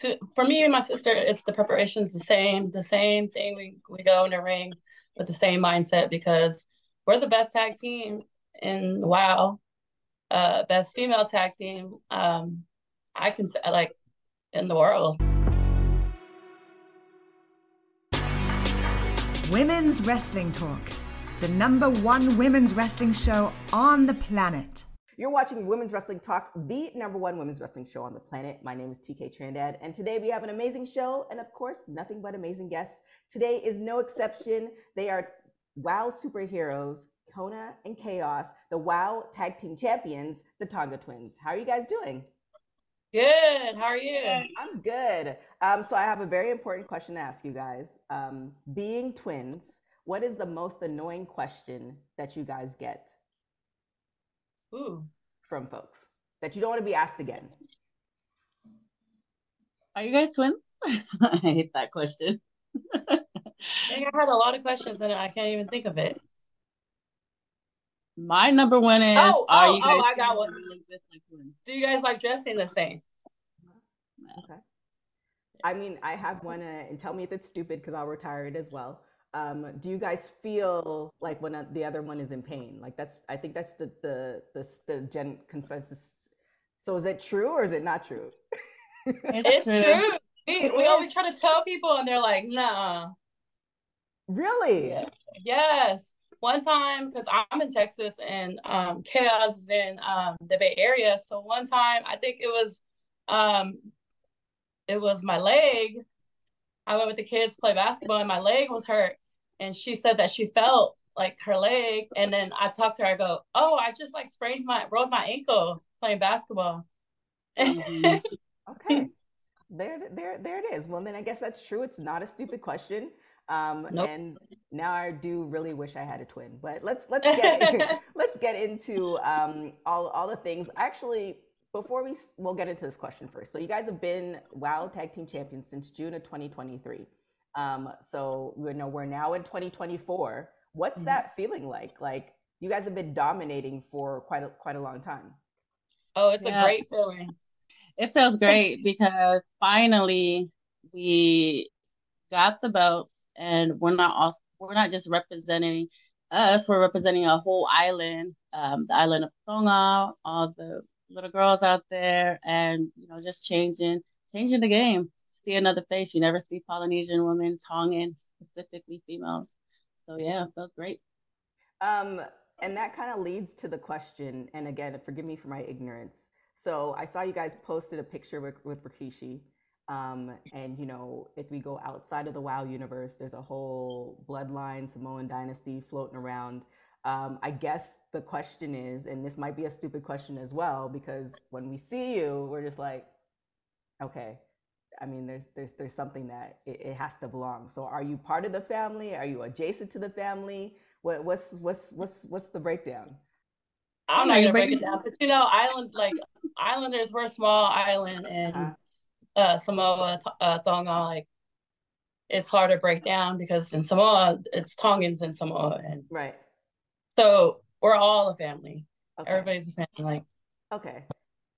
to for me and my sister, it's the preparation's the same, the same thing. We we go in the ring with the same mindset because we're the best tag team in WoW, uh, best female tag team. Um, I can say like in the world. Women's Wrestling Talk, the number one women's wrestling show on the planet. You're watching Women's Wrestling Talk, the number one women's wrestling show on the planet. My name is TK Trinidad, and today we have an amazing show, and of course, nothing but amazing guests. Today is no exception. They are WoW superheroes, Kona and Chaos, the WoW Tag Team Champions, the Tonga Twins. How are you guys doing? Good. How are you? I'm good. Um, so I have a very important question to ask you guys. Um, being twins, what is the most annoying question that you guys get? Ooh. from folks that you don't want to be asked again? Are you guys twins? I hate that question. I think I had a lot of questions and I can't even think of it. My number one is Oh, Are oh, you guys oh, I got one. or really just like twins? Do you guys like dressing the same? Okay. I mean, I have one, uh, and tell me if it's stupid because I'll retire it as well. Um, do you guys feel like when uh, the other one is in pain? Like that's, I think that's the the the, the gen consensus. So is it true or is it not true? It's true. We, It we always try to tell people and they're like, nah. Really? Yes. One time, because I'm in Texas and um, Chaos is in um, the Bay Area. So one time, I think it was, um, it was my leg. I went with the kids to play basketball and my leg was hurt. And she said that she felt like her leg. And then I talked to her. I go, oh, I just like sprained my, rolled my ankle playing basketball. Mhm. Okay. There, there, there it is. Well, then I guess that's true. It's not a stupid question. Um, Nope. and now I do really wish I had a twin. But let's let's get let's get into um, all all the things. Actually, before we we'll get into this question first. So you guys have been WoW Tag Team Champions since June of 2023. Um, so we know we're now in 2024. What's Mhm. that feeling like? Like you guys have been dominating for quite a quite a long time. oh, it's Yeah. a great feeling. It feels great because finally we got the belts and we're not also we're not just representing us, we're representing a whole island, um, the island of Tonga, all the little girls out there, and you know, just changing changing the game. See another face. you never see Polynesian women, Tongan, specifically females. So yeah, it feels great. Um, and that kind of leads to the question. And again, forgive me for my ignorance. So I saw you guys posted a picture with, with Rikishi. Um, and you know, if we go outside of the WoW universe, there's a whole bloodline Samoan dynasty floating around. Um, I guess the question is, and this might be a stupid question as well, because when we see you, we're just like, okay. I mean, there's there's there's something that it, it has to belong. So, are you part of the family? Are you adjacent to the family? What, what's what's what's what's the breakdown? I'm not gonna break it down, but you know, island like islanders, we're a small island, and Uh-huh. uh, Samoa, T- uh, Tonga, like it's hard to break down because in Samoa, it's Tongans in Samoa, and Right. So we're all a family. Okay. Everybody's a family. Like Okay.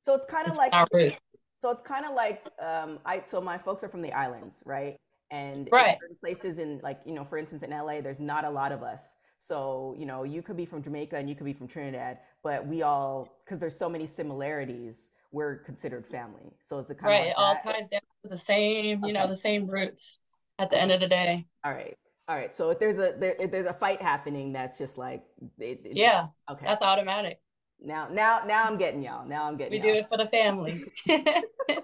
So it's kind of like our roots. so it's kind of like um I so my folks are from the islands, right? And in Right. certain places in like, you know, for instance in LA, there's not a lot of us. So, you know, you could be from Jamaica and you could be from Trinidad, but we all because there's so many similarities, we're considered family. So it's a kind Right. of It all that? ties down to the same, you know, the same roots at the end of the day. All right. All right. So if there's a there, if there's a fight happening, that's just like it, it- Yeah, Okay. that's automatic. now now now I'm getting y'all. Now I'm getting We do y'all. it for the family.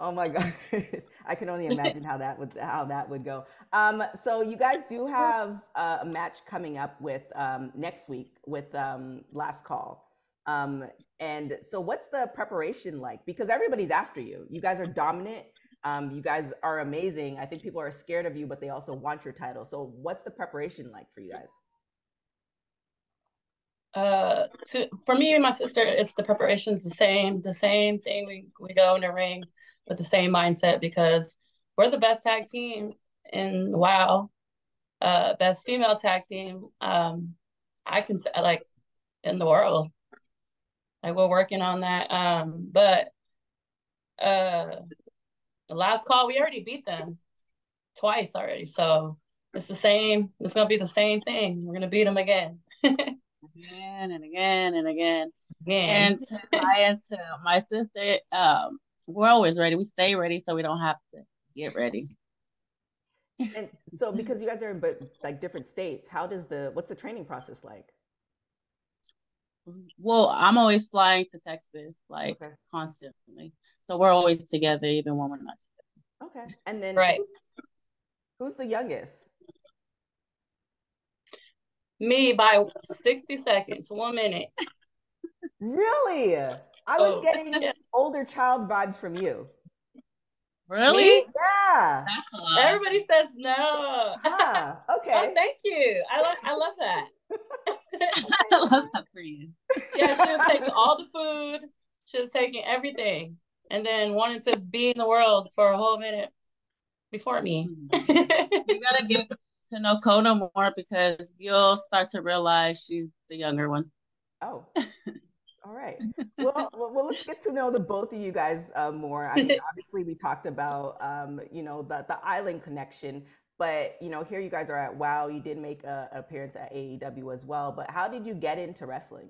Oh my god, I can only imagine how that would how that would go. Um, so you guys do have uh, a match coming up with um, next week with um, Last Call. Um, and so what's the preparation like? Because everybody's after you. You guys are dominant. Um, you guys are amazing. I think people are scared of you, but they also want your title. So what's the preparation like for you guys? uh to for me and my sister it's the preparation's the same the same thing we we go in the ring with the same mindset because we're the best tag team in wow uh best female tag team um i can say like in the world like we're working on that um but uh the last call we already beat them twice already. So it's the same. It's gonna be the same thing. We're gonna beat them again. again and again and again. again. And to tie into my sister, um, we're always ready. We stay ready so we don't have to get ready. And so because you guys are in but like different states, how does the what's the training process like? Well, I'm always flying to Texas like okay. constantly. So we're always together even when we're not together. Okay. And then right. who's, who's the youngest? Me by 60 seconds, one minute. Really? I was oh. getting older child vibes from you. Really? Me? Yeah. Everybody says no. Huh. Oh, okay. oh, thank you. I love I love that. I love that for you. Yeah, she was taking all the food. She was taking everything, and then wanted to be in the world for a whole minute before me. you gotta get to know Kona more because you'll start to realize she's the younger one. Oh. All right. Well, well, let's get to know the both of you guys uh, more. I mean, obviously, we talked about, um, you know, the the island connection, but you know, here you guys are at WoW. You did make a, a appearance at AEW as well. But how did you get into wrestling?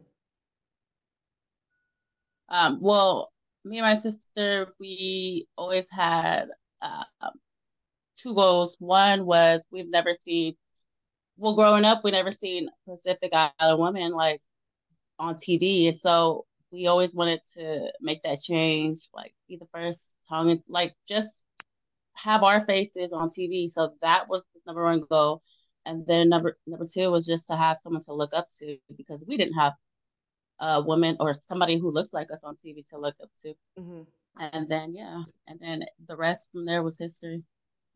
Um, well, me and my sister, we always had uh, two goals. One was we've never seen, well, growing up, we never seen Pacific Island women like on TV. And so we always wanted to make that change, like be the first tongue, like just have our faces on TV. So that was the number one goal. And then number number two was just to have someone to look up to because we didn't have a woman or somebody who looks like us on TV to look up to. Mm-hmm. And then yeah, and then the rest from there was history.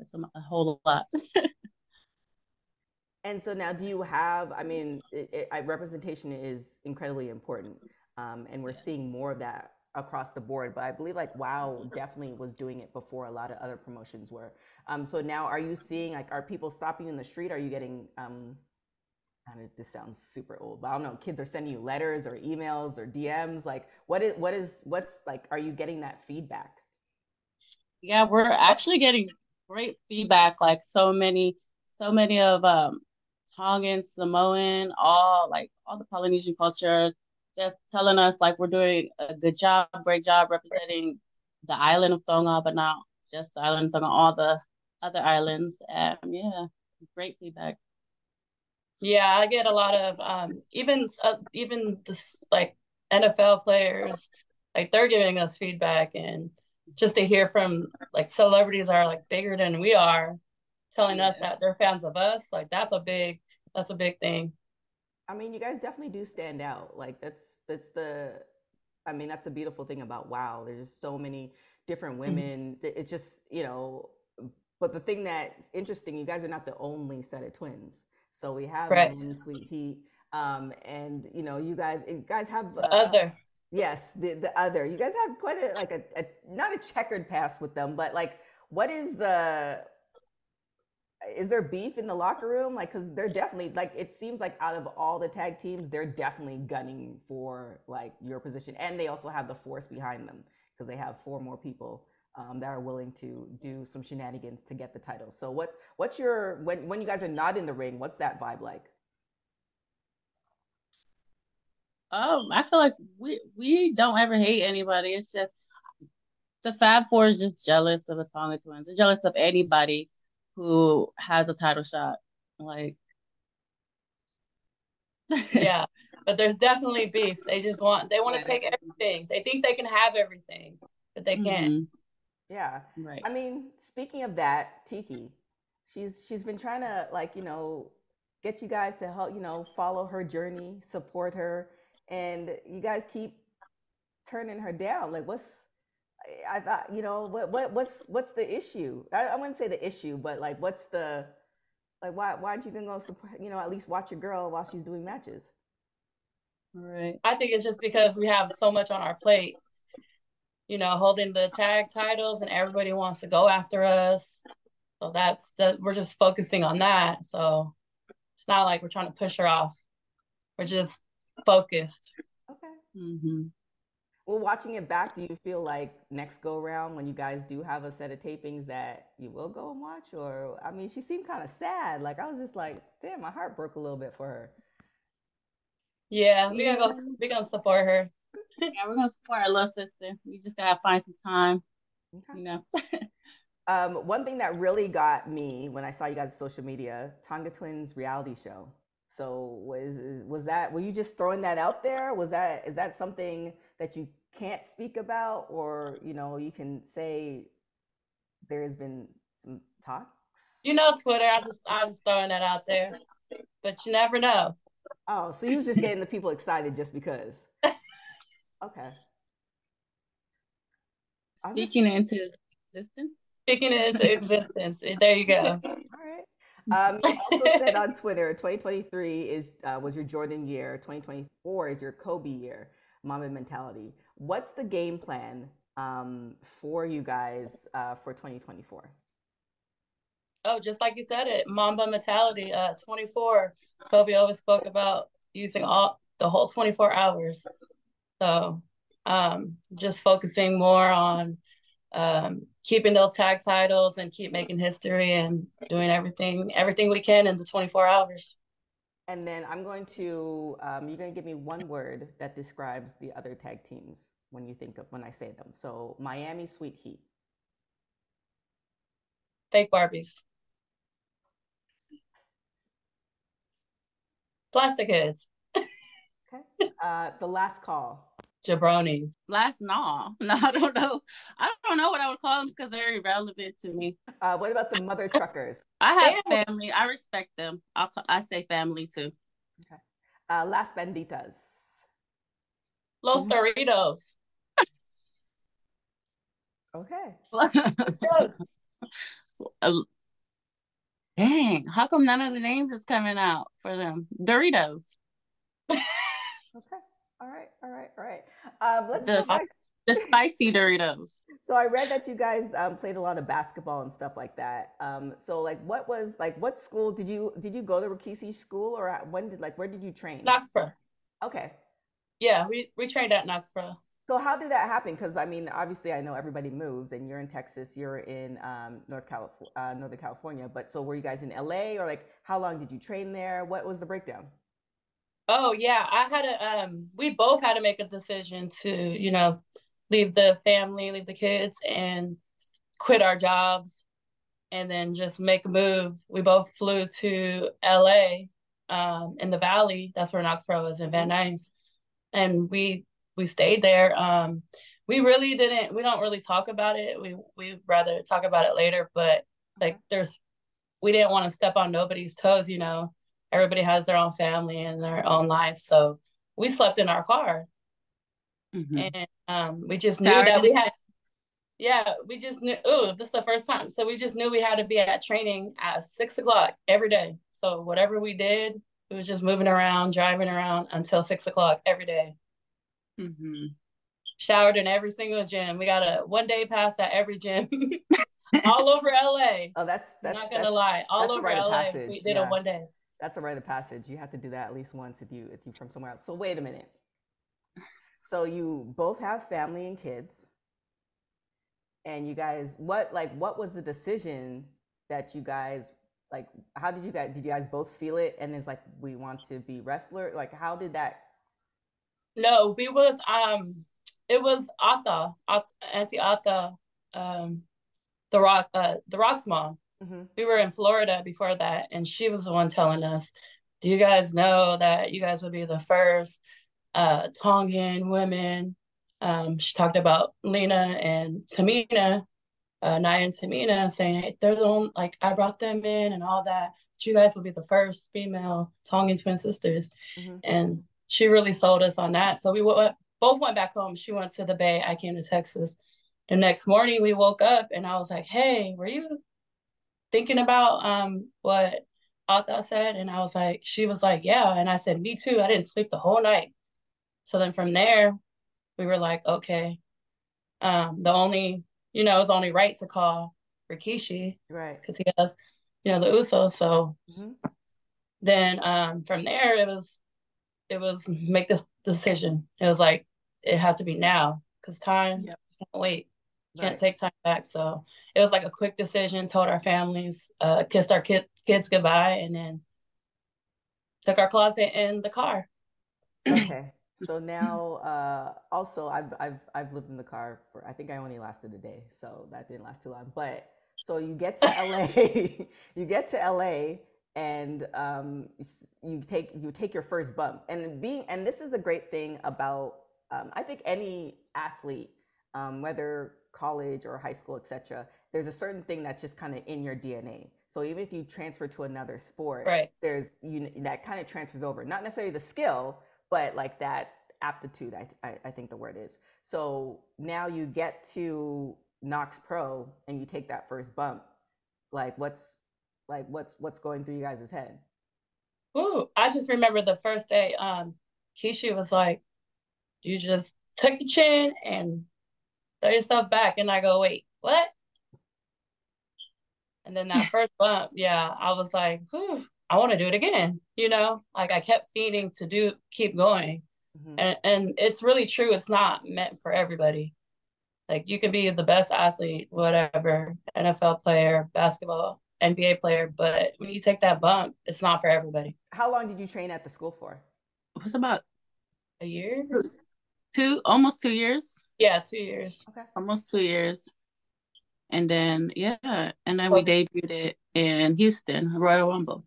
It's a, a whole lot. And so now, do you have? I mean, it, it, representation is incredibly important, um, and we're seeing more of that across the board. But I believe like WoW definitely was doing it before a lot of other promotions were. Um, so now, are you seeing like are people stopping you in the street? Are you getting? Um, I mean, this sounds super old, but I don't know. Kids are sending you letters or emails or DMs. Like, what is what is what's like? Are you getting that feedback? Yeah, we're actually getting great feedback. Like so many, so many of um Tongan, Samoan, all like all the Polynesian cultures, just telling us like we're doing a good job, great job representing the island of Tonga, but not just the island of Tonga, all the other islands. And yeah, great feedback. Yeah, I get a lot of um, even uh, even this like NFL players, like they're giving us feedback and just to hear from like celebrities are like bigger than we are telling yeah. us that they're fans of us like that's a big that's a big thing. I mean, you guys definitely do stand out. Like that's that's the I mean, that's the beautiful thing about WoW. There's just so many different mm-hmm. women. Mm-hmm. It's just, you know, but the thing that's interesting, you guys are not the only set of twins. So we have right. Sweet Heat. Um, and you know, you guys you guys have uh, other. Yes, the the other. You guys have quite a like a, a not a checkered past with them, but like what is the is there beef in the locker room? Like, because they're definitely like it seems like out of all the tag teams, they're definitely gunning for like your position, and they also have the force behind them because they have four more people um, that are willing to do some shenanigans to get the title. So what's what's your when when you guys are not in the ring, what's that vibe like? Um, I feel like we we don't ever hate anybody. It's just the Fab Four is just jealous of the Tonga Twins. They're jealous of anybody who has a title shot. Like, yeah, but there's definitely beef. They just want they want to take everything. They think they can have everything, but they can't. Mm-hmm. Yeah, right. I mean, speaking of that, Tiki, she's she's been trying to like you know get you guys to help you know follow her journey, support her, and you guys keep turning her down. Like, what's I thought, you know, what what what's what's the issue? I, I wouldn't say the issue, but like, what's the like? Why why'd you gonna go support? You know, at least watch your girl while she's doing matches. Right. I think it's just because we have so much on our plate. You know, holding the tag titles, and everybody wants to go after us. So that's that. We're just focusing on that. So it's not like we're trying to push her off. We're just focused. Okay. Mm-hmm. Well, watching it back, do you feel like next go round when you guys do have a set of tapings that you will go and watch? Or I mean, she seemed kind of sad. Like I was just like, damn, my heart broke a little bit for her. Yeah, we gonna go. We gonna support her. yeah, we're gonna support our little sister. We just gotta find some time. Okay. You know. um, one thing that really got me when I saw you guys' social media, Tonga Twins reality show. So was was that were you just throwing that out there? Was that is that something that you can't speak about, or you know you can say there has been some talks? You know, Twitter. I just I'm just throwing that out there, but you never know. Oh, so you was just getting the people excited just because? Okay. Speaking into existence. Speaking into existence. There you go. All right. Um, you also said on Twitter, 2023 is uh, was your Jordan year. 2024 is your Kobe year. Mamba mentality. What's the game plan um, for you guys uh, for 2024? Oh, just like you said it, Mamba mentality. Uh, 24. Kobe always spoke about using all the whole 24 hours. So, um, just focusing more on um, keeping those tag titles and keep making history and doing everything everything we can in the 24 hours. And then I'm going to um, you're going to give me one word that describes the other tag teams when you think of when I say them. So Miami Sweet Heat. Fake Barbies. Plastic heads. okay. Uh, the last call jabronis. Last no, no, I don't know. I don't know what I would call them because they're irrelevant to me. Uh, what about the mother truckers? I have Damn. family. I respect them. I'll, I say family too. Okay. Uh, Las Benditas. Los mm-hmm. Doritos. okay. Dang, how come none of the names is coming out for them? Doritos. okay. All right, all right, all right. Um, let's the, the spicy Doritos. So I read that you guys um, played a lot of basketball and stuff like that. Um, so like, what was like, what school did you did you go to Rikishi school or at, when did like where did you train? Knox Okay. Yeah, we we trained at Knox Pro. So how did that happen? Because I mean, obviously, I know everybody moves, and you're in Texas, you're in um, North California, uh, Northern California. But so were you guys in LA, or like, how long did you train there? What was the breakdown? Oh yeah, I had a um we both had to make a decision to, you know, leave the family, leave the kids and quit our jobs and then just make a move. We both flew to LA um in the valley. That's where Knox Pro is in Van Nuys. And we we stayed there. Um we really didn't we don't really talk about it. We we rather talk about it later, but like there's we didn't want to step on nobody's toes, you know everybody has their own family and their own life. So we slept in our car. Mm-hmm. And um, we just knew that we had, yeah, we just knew, oh, this is the first time. So we just knew we had to be at training at six o'clock every day. So whatever we did, it was just moving around, driving around until six o'clock every day. Mm-hmm. Showered in every single gym. We got a one day pass at every gym. all over LA. Oh, that's that's I'm not gonna lie. All over LA. We did yeah. a one day that's a rite of passage. You have to do that at least once if you if you from somewhere else. So wait a minute. So you both have family and kids. And you guys what like what was the decision that you guys like how did you guys did you guys both feel it and it's like we want to be wrestler? Like how did that No, we was um it was Ata, Auntie Ata, um the rock uh the rock's mom Mm-hmm. We were in Florida before that, and she was the one telling us, "Do you guys know that you guys would be the first uh, Tongan women?" Um, she talked about Lena and Tamina, uh, Nia and Tamina, saying, "Hey, they're the only like I brought them in and all that. But you guys will be the first female Tongan twin sisters," mm-hmm. and she really sold us on that. So we went, both went back home. She went to the Bay. I came to Texas. The next morning we woke up and I was like, "Hey, were you thinking about um what Ata said, and I was like, she was like, yeah, and I said, me too. I didn't sleep the whole night. So then from there, we were like, okay, um, the only you know it's only right to call Rikishi, right? Because he has you know the Usos. So mm-hmm. then um from there, it was it was make this decision. It was like it had to be now because time yep. can't wait. Can't right. take time back. So it was like a quick decision, told our families, uh, kissed our kid, kids goodbye, and then took our closet in the car. Okay. So now, uh, also, I've I've I've lived in the car for I think I only lasted a day, so that didn't last too long. But so you get to LA, you get to LA, and um, you take you take your first bump, and being and this is the great thing about um, I think any athlete, um, whether college or high school, etc. There's a certain thing that's just kind of in your DNA. So even if you transfer to another sport, right. there's you that kind of transfers over. Not necessarily the skill, but like that aptitude. I, I, I think the word is. So now you get to Knox Pro and you take that first bump. Like what's like what's what's going through you guys' head? Ooh, I just remember the first day. Um, Keisha was like, "You just took your chin and throw yourself back," and I go, "Wait, what?" And then that first bump, yeah, I was like, I want to do it again. You know, like I kept feeding to do, keep going. Mm-hmm. And, and it's really true. It's not meant for everybody. Like you can be the best athlete, whatever, NFL player, basketball, NBA player, but when you take that bump, it's not for everybody. How long did you train at the school for? It was about a year, two, almost two years. Yeah, two years. Okay, almost two years. And then yeah, and then we debuted it in Houston, Royal Rumble.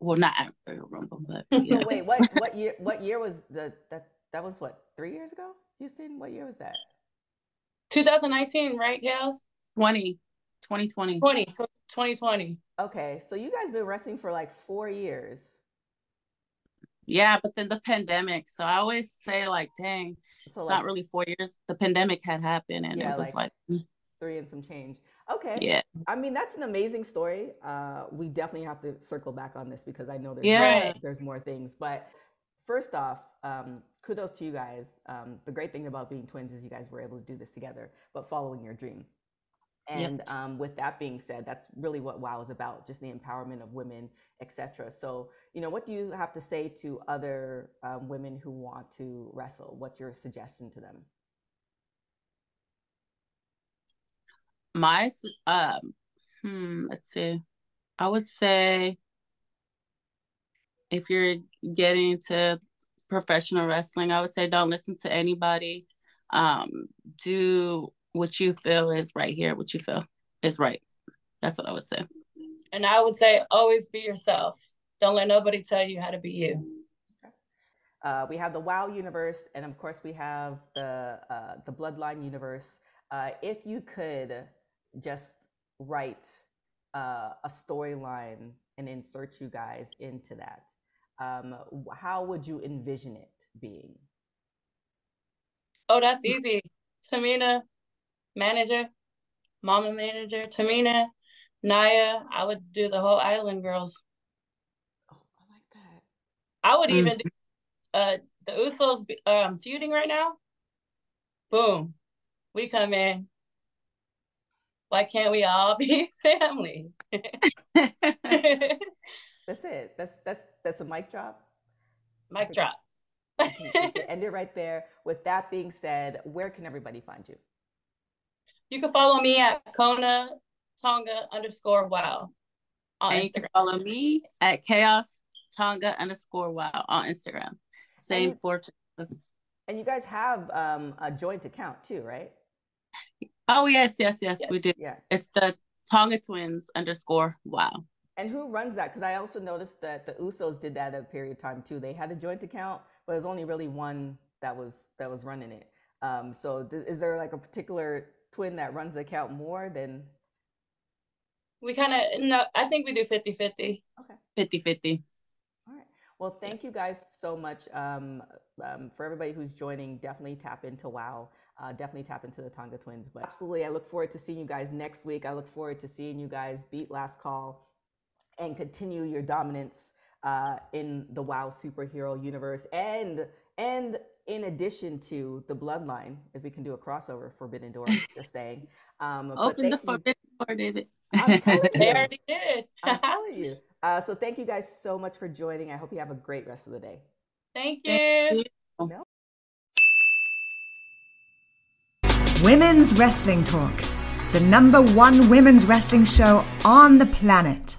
Well, not at Royal Rumble, but yeah. so wait, what what year what year was the that that was what three years ago? Houston, what year was that? 2019, right, Chaos? 20, 2020. 20, 2020. Okay, so you guys been wrestling for like four years. Yeah, but then the pandemic. So I always say like, dang, so it's like, not really four years. The pandemic had happened, and yeah, it was like, like three and some change. Okay. Yeah. I mean, that's an amazing story. Uh, we definitely have to circle back on this because I know there's yeah. more, there's more things. But first off, um, kudos to you guys. Um, the great thing about being twins is you guys were able to do this together, but following your dream. And yep. um, with that being said, that's really what WOW is about, just the empowerment of women, etc. So, you know, what do you have to say to other um, women who want to wrestle? What's your suggestion to them? my um hmm let's see i would say if you're getting into professional wrestling i would say don't listen to anybody um do what you feel is right here what you feel is right. That's what i would say. And i would say always be yourself. Don't let nobody tell you how to be you. Uh, we have the wow universe and of course we have the uh, the bloodline universe. Uh, if you could just write uh, a storyline and insert you guys into that, um, how would you envision it being? Oh, that's easy. Tamina, manager, mama manager, Tamina, Nia. I would do the whole Island Girls. Oh, I like that. I would mm. even do uh, the Usos um, feuding right now. Boom, we come in, why can't we all be family? that's it. That's that's that's a mic drop. Mic drop. end it right there. With that being said, where can everybody find you? You can follow me at Kona Tonga underscore wow on and Instagram. You can follow me at Chaos Tonga underscore wow on Instagram. Same for. And you guys have um, a joint account too, right? Oh yes, yes, yes, yeah. we do. Yeah. It's the Tonga Twins underscore wow. And who runs that? Because I also noticed that the Usos did that at a period of time too. They had a joint account, but there's only really one that was that was running it. Um, so th- is there like a particular twin that runs the account more than? We kind of no. I think we do 50 50. Okay. 50 50. All right. Well, thank you guys so much um, um, for everybody who's joining. Definitely tap into WOW uh, definitely tap into the Tonga Twins. But absolutely, I look forward to seeing you guys next week. I look forward to seeing you guys beat Last Call and continue your dominance uh, in the WoW superhero universe, and and in addition to the Bloodline, if we can do a crossover, Forbidden Door. just saying. Um, Open the Forbidden Door, David. I'm telling you, they already did. I'm telling you. Uh, so thank you guys so much for joining. I hope you have a great rest of the day. Thank you. Thank you. Women's Wrestling Talk, the number one women's wrestling show on the planet.